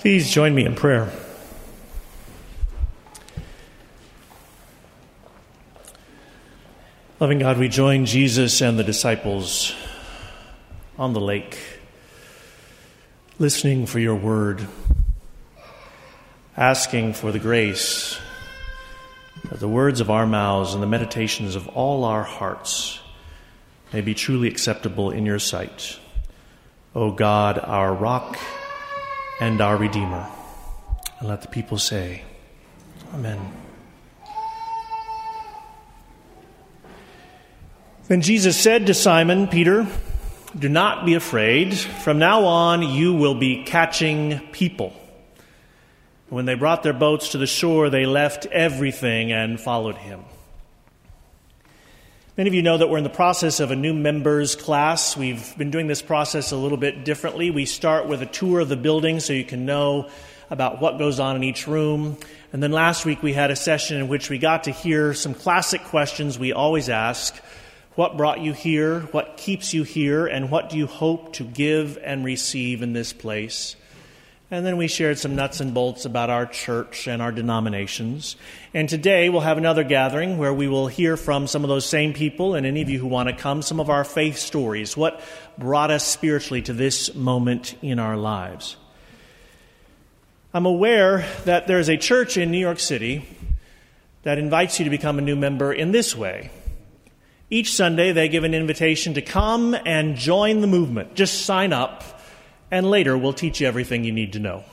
Please join me in prayer. Loving God, we join Jesus and the disciples on the lake, listening for your word, asking for the grace that the words of our mouths and the meditations of all our hearts may be truly acceptable in your sight. O God, our rock and our Redeemer. And let the people say, Amen. Then Jesus said to Simon Peter, Do not be afraid. From now on, you will be catching people. When they brought their boats to the shore, they left everything and followed him. Many of you know that we're in the process of a new members class. We've been doing this process a little bit differently. We start with a tour of the building so you can know about what goes on in each room. And then last week we had a session in which we got to hear some classic questions we always ask. What brought you here? What keeps you here? And what do you hope to give and receive in this place? And then we shared some nuts and bolts about our church and our denominations. And today we'll have another gathering where we will hear from some of those same people and any of you who want to come, some of our faith stories. What brought us spiritually to this moment in our lives? I'm aware that there's a church in New York City that invites you to become a new member in this way. Each Sunday, they give an invitation to come and join the movement. Just sign up and later we'll teach you everything you need to know.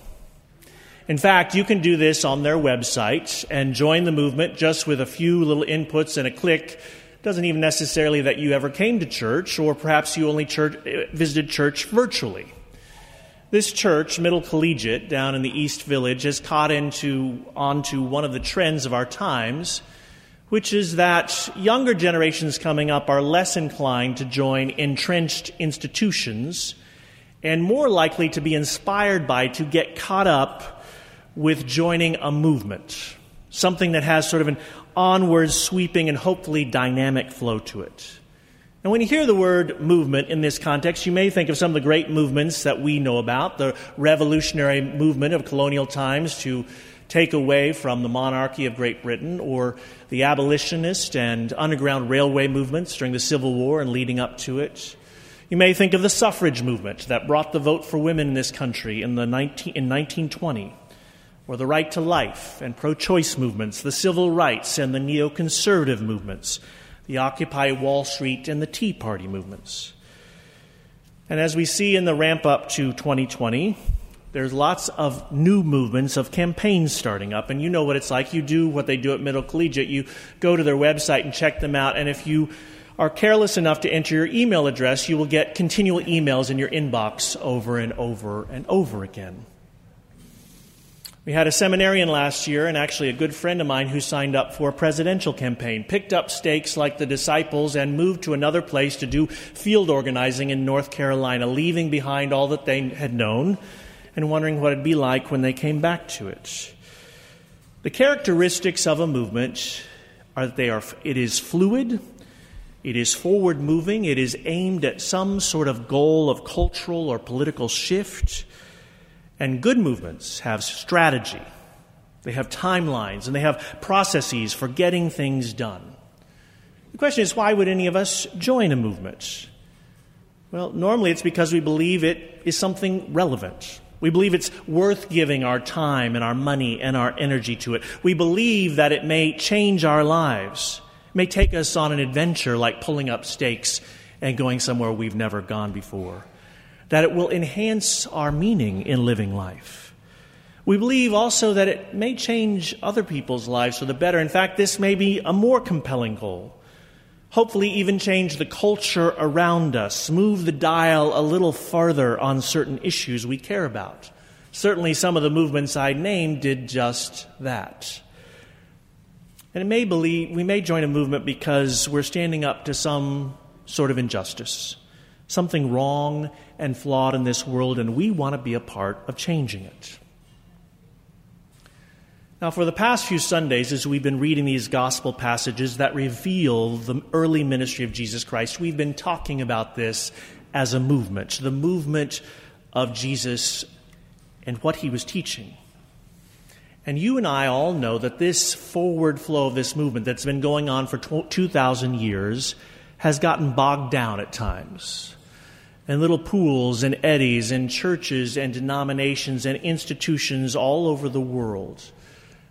In fact, you can do this on their website and join the movement just with a few little inputs and a click. It doesn't even necessarily that you ever came to church, or perhaps you only church, visited church virtually. This church, Middle Collegiate, down in the East Village, has caught into onto one of the trends of our times, which is that younger generations coming up are less inclined to join entrenched institutions and more likely to be inspired by, to get caught up with joining a movement, something that has sort of an onward sweeping and hopefully dynamic flow to it. And when you hear the word movement in this context, you may think of some of the great movements that we know about the revolutionary movement of colonial times to take away from the monarchy of Great Britain, or the abolitionist and underground railway movements during the Civil War and leading up to it you may think of the suffrage movement that brought the vote for women in this country in, the 19, in 1920, or the right to life and pro choice movements, the civil rights and the neoconservative movements, the Occupy Wall Street and the Tea Party movements. And as we see in the ramp up to 2020, there's lots of new movements of campaigns starting up, and you know what it's like. You do what they do at Middle Collegiate. You go to their website and check them out, and if you are careless enough to enter your email address, you will get continual emails in your inbox over and over and over again. We had a seminarian last year, and actually a good friend of mine who signed up for a presidential campaign, picked up stakes like the disciples, and moved to another place to do field organizing in North Carolina, leaving behind all that they had known and wondering what it'd be like when they came back to it. The characteristics of a movement are that they are, it is fluid, it is forward moving. It is aimed at some sort of goal of cultural or political shift. And good movements have strategy, they have timelines, and they have processes for getting things done. The question is why would any of us join a movement? Well, normally it's because we believe it is something relevant. We believe it's worth giving our time and our money and our energy to it. We believe that it may change our lives may take us on an adventure like pulling up stakes and going somewhere we've never gone before. That it will enhance our meaning in living life. We believe also that it may change other people's lives for the better. In fact, this may be a more compelling goal. Hopefully, even change the culture around us, move the dial a little farther on certain issues we care about. Certainly, some of the movements I named did just that. And it may believe, we may join a movement because we're standing up to some sort of injustice, something wrong and flawed in this world, and we want to be a part of changing it. Now, for the past few Sundays, as we've been reading these gospel passages that reveal the early ministry of Jesus Christ, we've been talking about this as a movement, the movement of Jesus and what he was teaching. And you and I all know that this forward flow of this movement that's been going on for 2,000 years has gotten bogged down at times. And little pools and eddies and churches and denominations and institutions all over the world.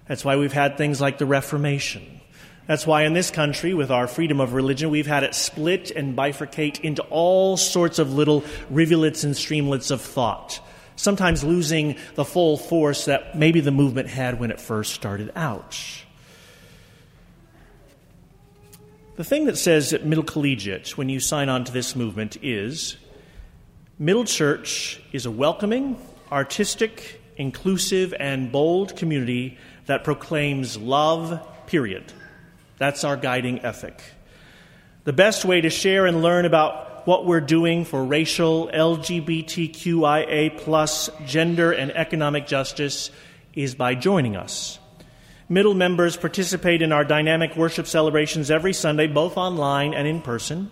That's why we've had things like the Reformation. That's why in this country, with our freedom of religion, we've had it split and bifurcate into all sorts of little rivulets and streamlets of thought, sometimes losing the full force that maybe the movement had when it first started out. The thing that says at Middle Collegiate when you sign on to this movement is Middle Church is a welcoming, artistic, inclusive, and bold community that proclaims love, period. That's our guiding ethic. The best way to share and learn about what we're doing for racial, LGBTQIA, plus gender, and economic justice is by joining us. Middle members participate in our dynamic worship celebrations every Sunday, both online and in person.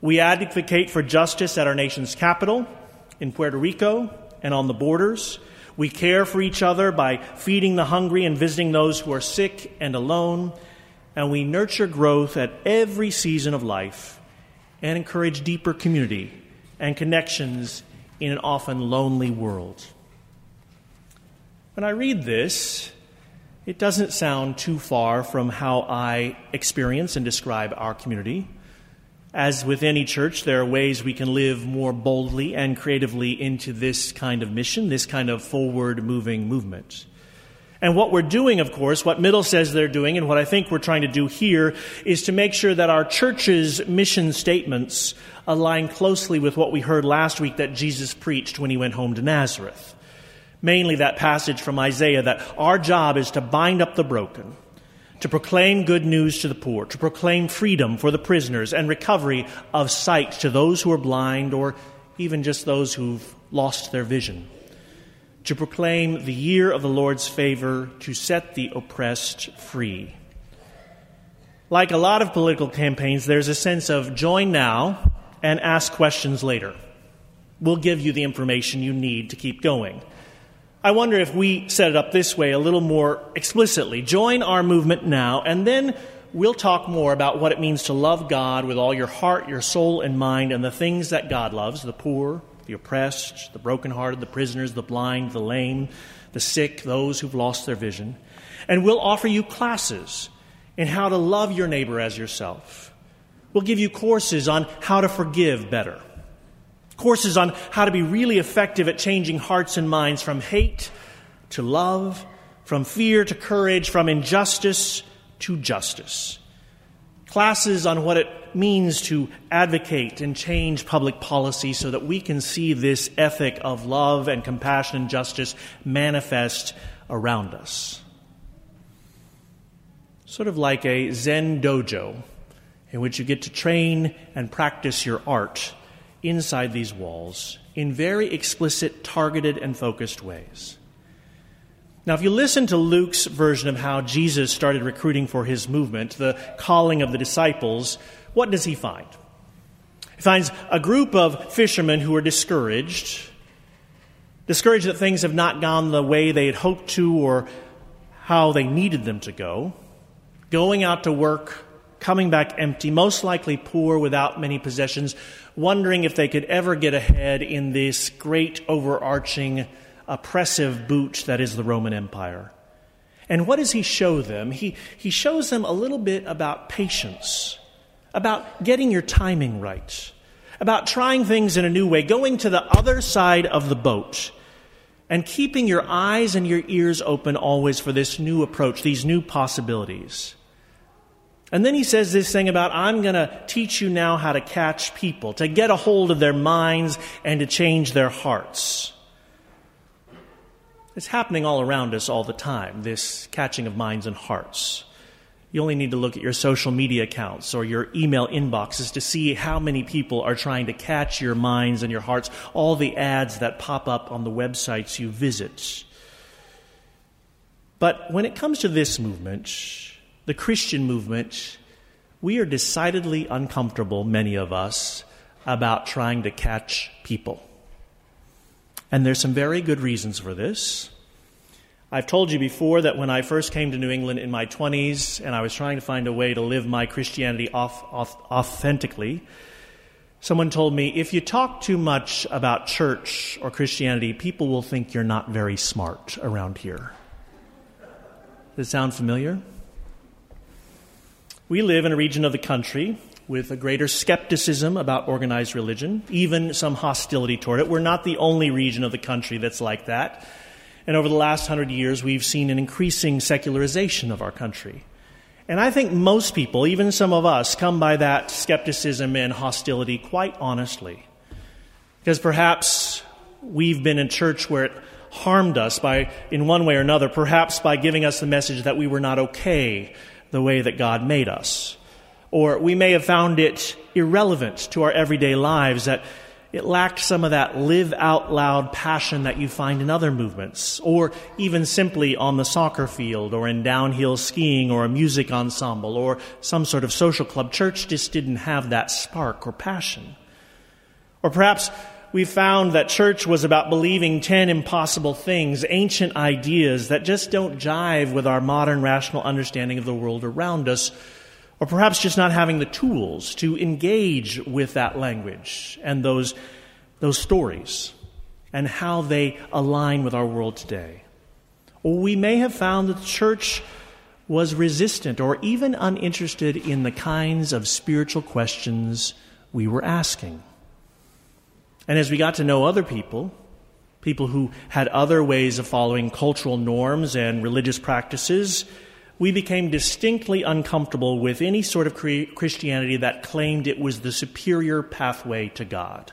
We advocate for justice at our nation's capital, in Puerto Rico, and on the borders. We care for each other by feeding the hungry and visiting those who are sick and alone. And we nurture growth at every season of life and encourage deeper community and connections in an often lonely world. When I read this, it doesn't sound too far from how I experience and describe our community. As with any church, there are ways we can live more boldly and creatively into this kind of mission, this kind of forward moving movement. And what we're doing, of course, what Middle says they're doing, and what I think we're trying to do here, is to make sure that our church's mission statements align closely with what we heard last week that Jesus preached when he went home to Nazareth. Mainly that passage from Isaiah that our job is to bind up the broken, to proclaim good news to the poor, to proclaim freedom for the prisoners and recovery of sight to those who are blind or even just those who've lost their vision, to proclaim the year of the Lord's favor, to set the oppressed free. Like a lot of political campaigns, there's a sense of join now and ask questions later. We'll give you the information you need to keep going. I wonder if we set it up this way a little more explicitly. Join our movement now, and then we'll talk more about what it means to love God with all your heart, your soul, and mind, and the things that God loves the poor, the oppressed, the brokenhearted, the prisoners, the blind, the lame, the sick, those who've lost their vision. And we'll offer you classes in how to love your neighbor as yourself. We'll give you courses on how to forgive better courses on how to be really effective at changing hearts and minds from hate to love, from fear to courage, from injustice to justice. Classes on what it means to advocate and change public policy so that we can see this ethic of love and compassion and justice manifest around us. Sort of like a Zen dojo in which you get to train and practice your art inside these walls in very explicit, targeted, and focused ways. Now, if you listen to Luke's version of how Jesus started recruiting for his movement, the calling of the disciples, what does he find? He finds a group of fishermen who are discouraged, discouraged that things have not gone the way they had hoped to or how they needed them to go, going out to work, coming back empty, most likely poor without many possessions, wondering if they could ever get ahead in this great overarching oppressive boot that is the Roman Empire. And what does he show them? He, he shows them a little bit about patience, about getting your timing right, about trying things in a new way, going to the other side of the boat, and keeping your eyes and your ears open always for this new approach, these new possibilities. And then he says this thing about, I'm going to teach you now how to catch people, to get a hold of their minds and to change their hearts. It's happening all around us all the time, this catching of minds and hearts. You only need to look at your social media accounts or your email inboxes to see how many people are trying to catch your minds and your hearts, all the ads that pop up on the websites you visit. But when it comes to this movement, the Christian movement, we are decidedly uncomfortable, many of us, about trying to catch people. And there's some very good reasons for this. I've told you before that when I first came to New England in my 20s and I was trying to find a way to live my Christianity off, off, authentically, someone told me if you talk too much about church or Christianity, people will think you're not very smart around here. Does it sound familiar? We live in a region of the country with a greater skepticism about organized religion, even some hostility toward it. We're not the only region of the country that's like that. And over the last hundred years, we've seen an increasing secularization of our country. And I think most people, even some of us, come by that skepticism and hostility quite honestly. Because perhaps we've been in church where it harmed us by, in one way or another, perhaps by giving us the message that we were not okay the way that God made us. Or we may have found it irrelevant to our everyday lives, that it lacked some of that live out loud passion that you find in other movements, or even simply on the soccer field, or in downhill skiing, or a music ensemble, or some sort of social club. Church just didn't have that spark or passion. Or perhaps we found that church was about believing 10 impossible things, ancient ideas that just don't jive with our modern rational understanding of the world around us or perhaps just not having the tools to engage with that language and those, those stories and how they align with our world today. Or we may have found that the church was resistant or even uninterested in the kinds of spiritual questions we were asking. And as we got to know other people, people who had other ways of following cultural norms and religious practices, we became distinctly uncomfortable with any sort of Christianity that claimed it was the superior pathway to God.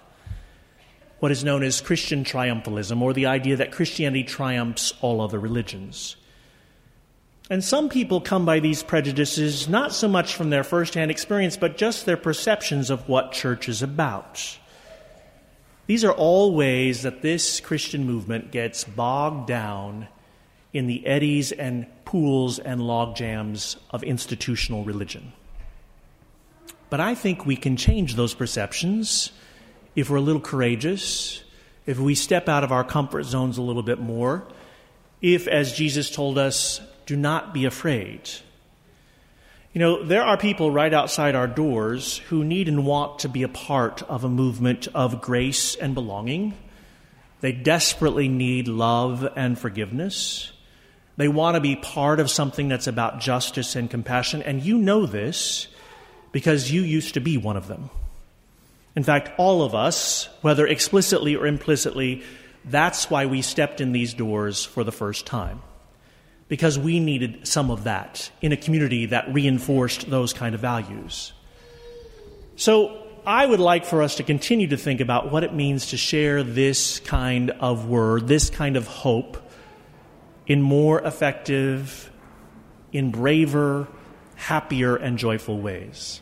What is known as Christian triumphalism, or the idea that Christianity triumphs all other religions. And some people come by these prejudices not so much from their firsthand experience, but just their perceptions of what church is about. These are all ways that this Christian movement gets bogged down in the eddies and pools and log jams of institutional religion. But I think we can change those perceptions if we're a little courageous, if we step out of our comfort zones a little bit more, if, as Jesus told us, do not be afraid. You know, there are people right outside our doors who need and want to be a part of a movement of grace and belonging. They desperately need love and forgiveness. They want to be part of something that's about justice and compassion, and you know this because you used to be one of them. In fact, all of us, whether explicitly or implicitly, that's why we stepped in these doors for the first time. Because we needed some of that in a community that reinforced those kind of values. So, I would like for us to continue to think about what it means to share this kind of word, this kind of hope in more effective, in braver, happier, and joyful ways.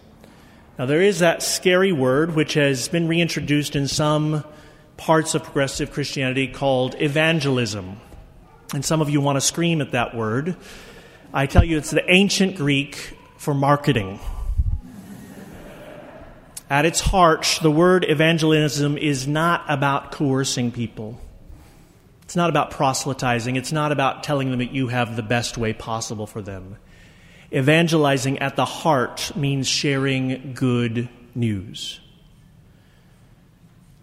Now, there is that scary word which has been reintroduced in some parts of progressive Christianity called evangelism. And some of you want to scream at that word. I tell you, it's the ancient Greek for marketing. At its heart, the word evangelism is not about coercing people. It's not about proselytizing. It's not about telling them that you have the best way possible for them. Evangelizing at the heart means sharing good news.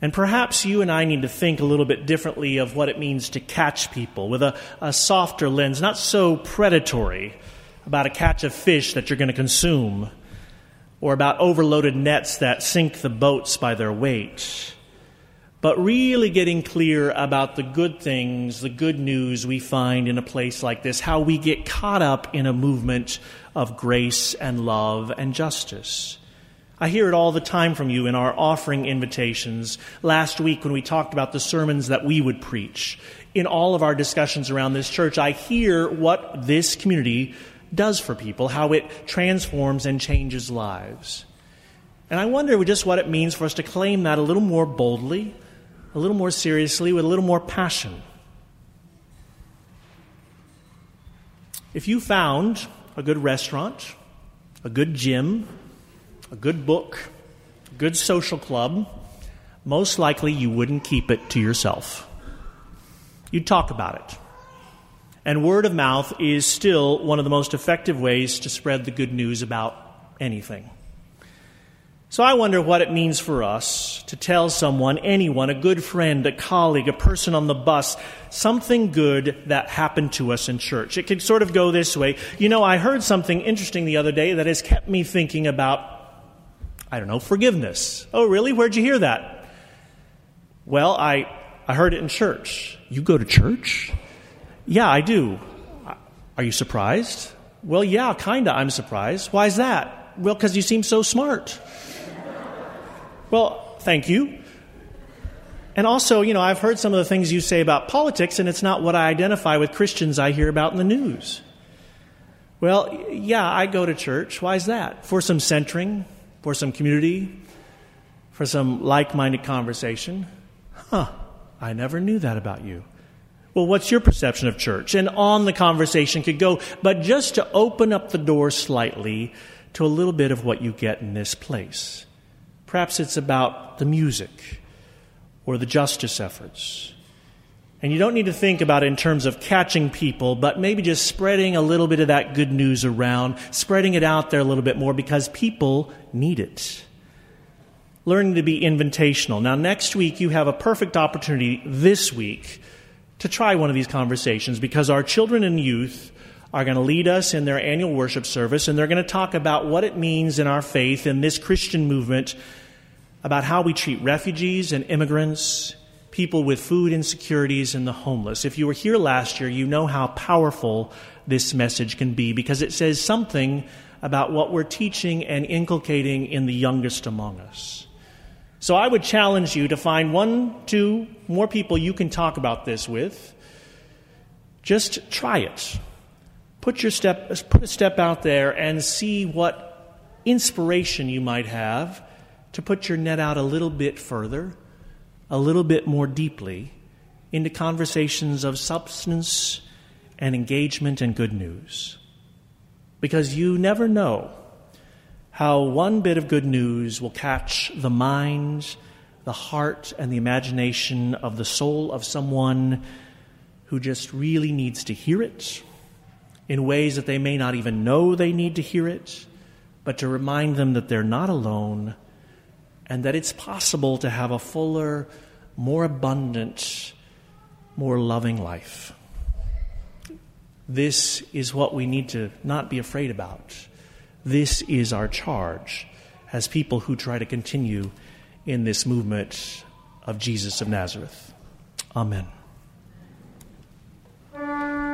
And perhaps you and I need to think a little bit differently of what it means to catch people with a, a softer lens, not so predatory about a catch of fish that you're going to consume, or about overloaded nets that sink the boats by their weight but really getting clear about the good things, the good news we find in a place like this, how we get caught up in a movement of grace and love and justice. I hear it all the time from you in our offering invitations. Last week, when we talked about the sermons that we would preach, in all of our discussions around this church, I hear what this community does for people, how it transforms and changes lives. And I wonder just what it means for us to claim that a little more boldly, a little more seriously, with a little more passion. If you found a good restaurant, a good gym, a good book, a good social club, most likely you wouldn't keep it to yourself. you'd talk about it. And word of mouth is still one of the most effective ways to spread the good news about anything. So I wonder what it means for us to tell someone, anyone, a good friend, a colleague, a person on the bus, something good that happened to us in church. It could sort of go this way. You know, I heard something interesting the other day that has kept me thinking about, I don't know, forgiveness. Oh, really? Where'd you hear that? Well, I, I heard it in church. You go to church? Yeah, I do. Are you surprised? Well, yeah, kinda, I'm surprised. Why is that? Well, because you seem so smart. Well, thank you. And also, you know, I've heard some of the things you say about politics, and it's not what I identify with Christians I hear about in the news. Well, yeah, I go to church. Why is that? For some centering, for some community, for some like minded conversation. Huh, I never knew that about you. Well, what's your perception of church? And on the conversation could go, but just to open up the door slightly to a little bit of what you get in this place. Perhaps it's about the music or the justice efforts. And you don't need to think about it in terms of catching people, but maybe just spreading a little bit of that good news around, spreading it out there a little bit more because people need it. Learning to be invitational. Now, next week, you have a perfect opportunity this week to try one of these conversations because our children and youth are going to lead us in their annual worship service and they're going to talk about what it means in our faith in this Christian movement about how we treat refugees and immigrants, people with food insecurities, and the homeless. If you were here last year, you know how powerful this message can be because it says something about what we're teaching and inculcating in the youngest among us. So I would challenge you to find one, two more people you can talk about this with. Just try it. Put your step put a step out there and see what inspiration you might have to put your net out a little bit further, a little bit more deeply into conversations of substance and engagement and good news. Because you never know how one bit of good news will catch the mind, the heart, and the imagination of the soul of someone who just really needs to hear it in ways that they may not even know they need to hear it, but to remind them that they're not alone and that it's possible to have a fuller, more abundant, more loving life. This is what we need to not be afraid about. This is our charge as people who try to continue in this movement of Jesus of Nazareth. Amen.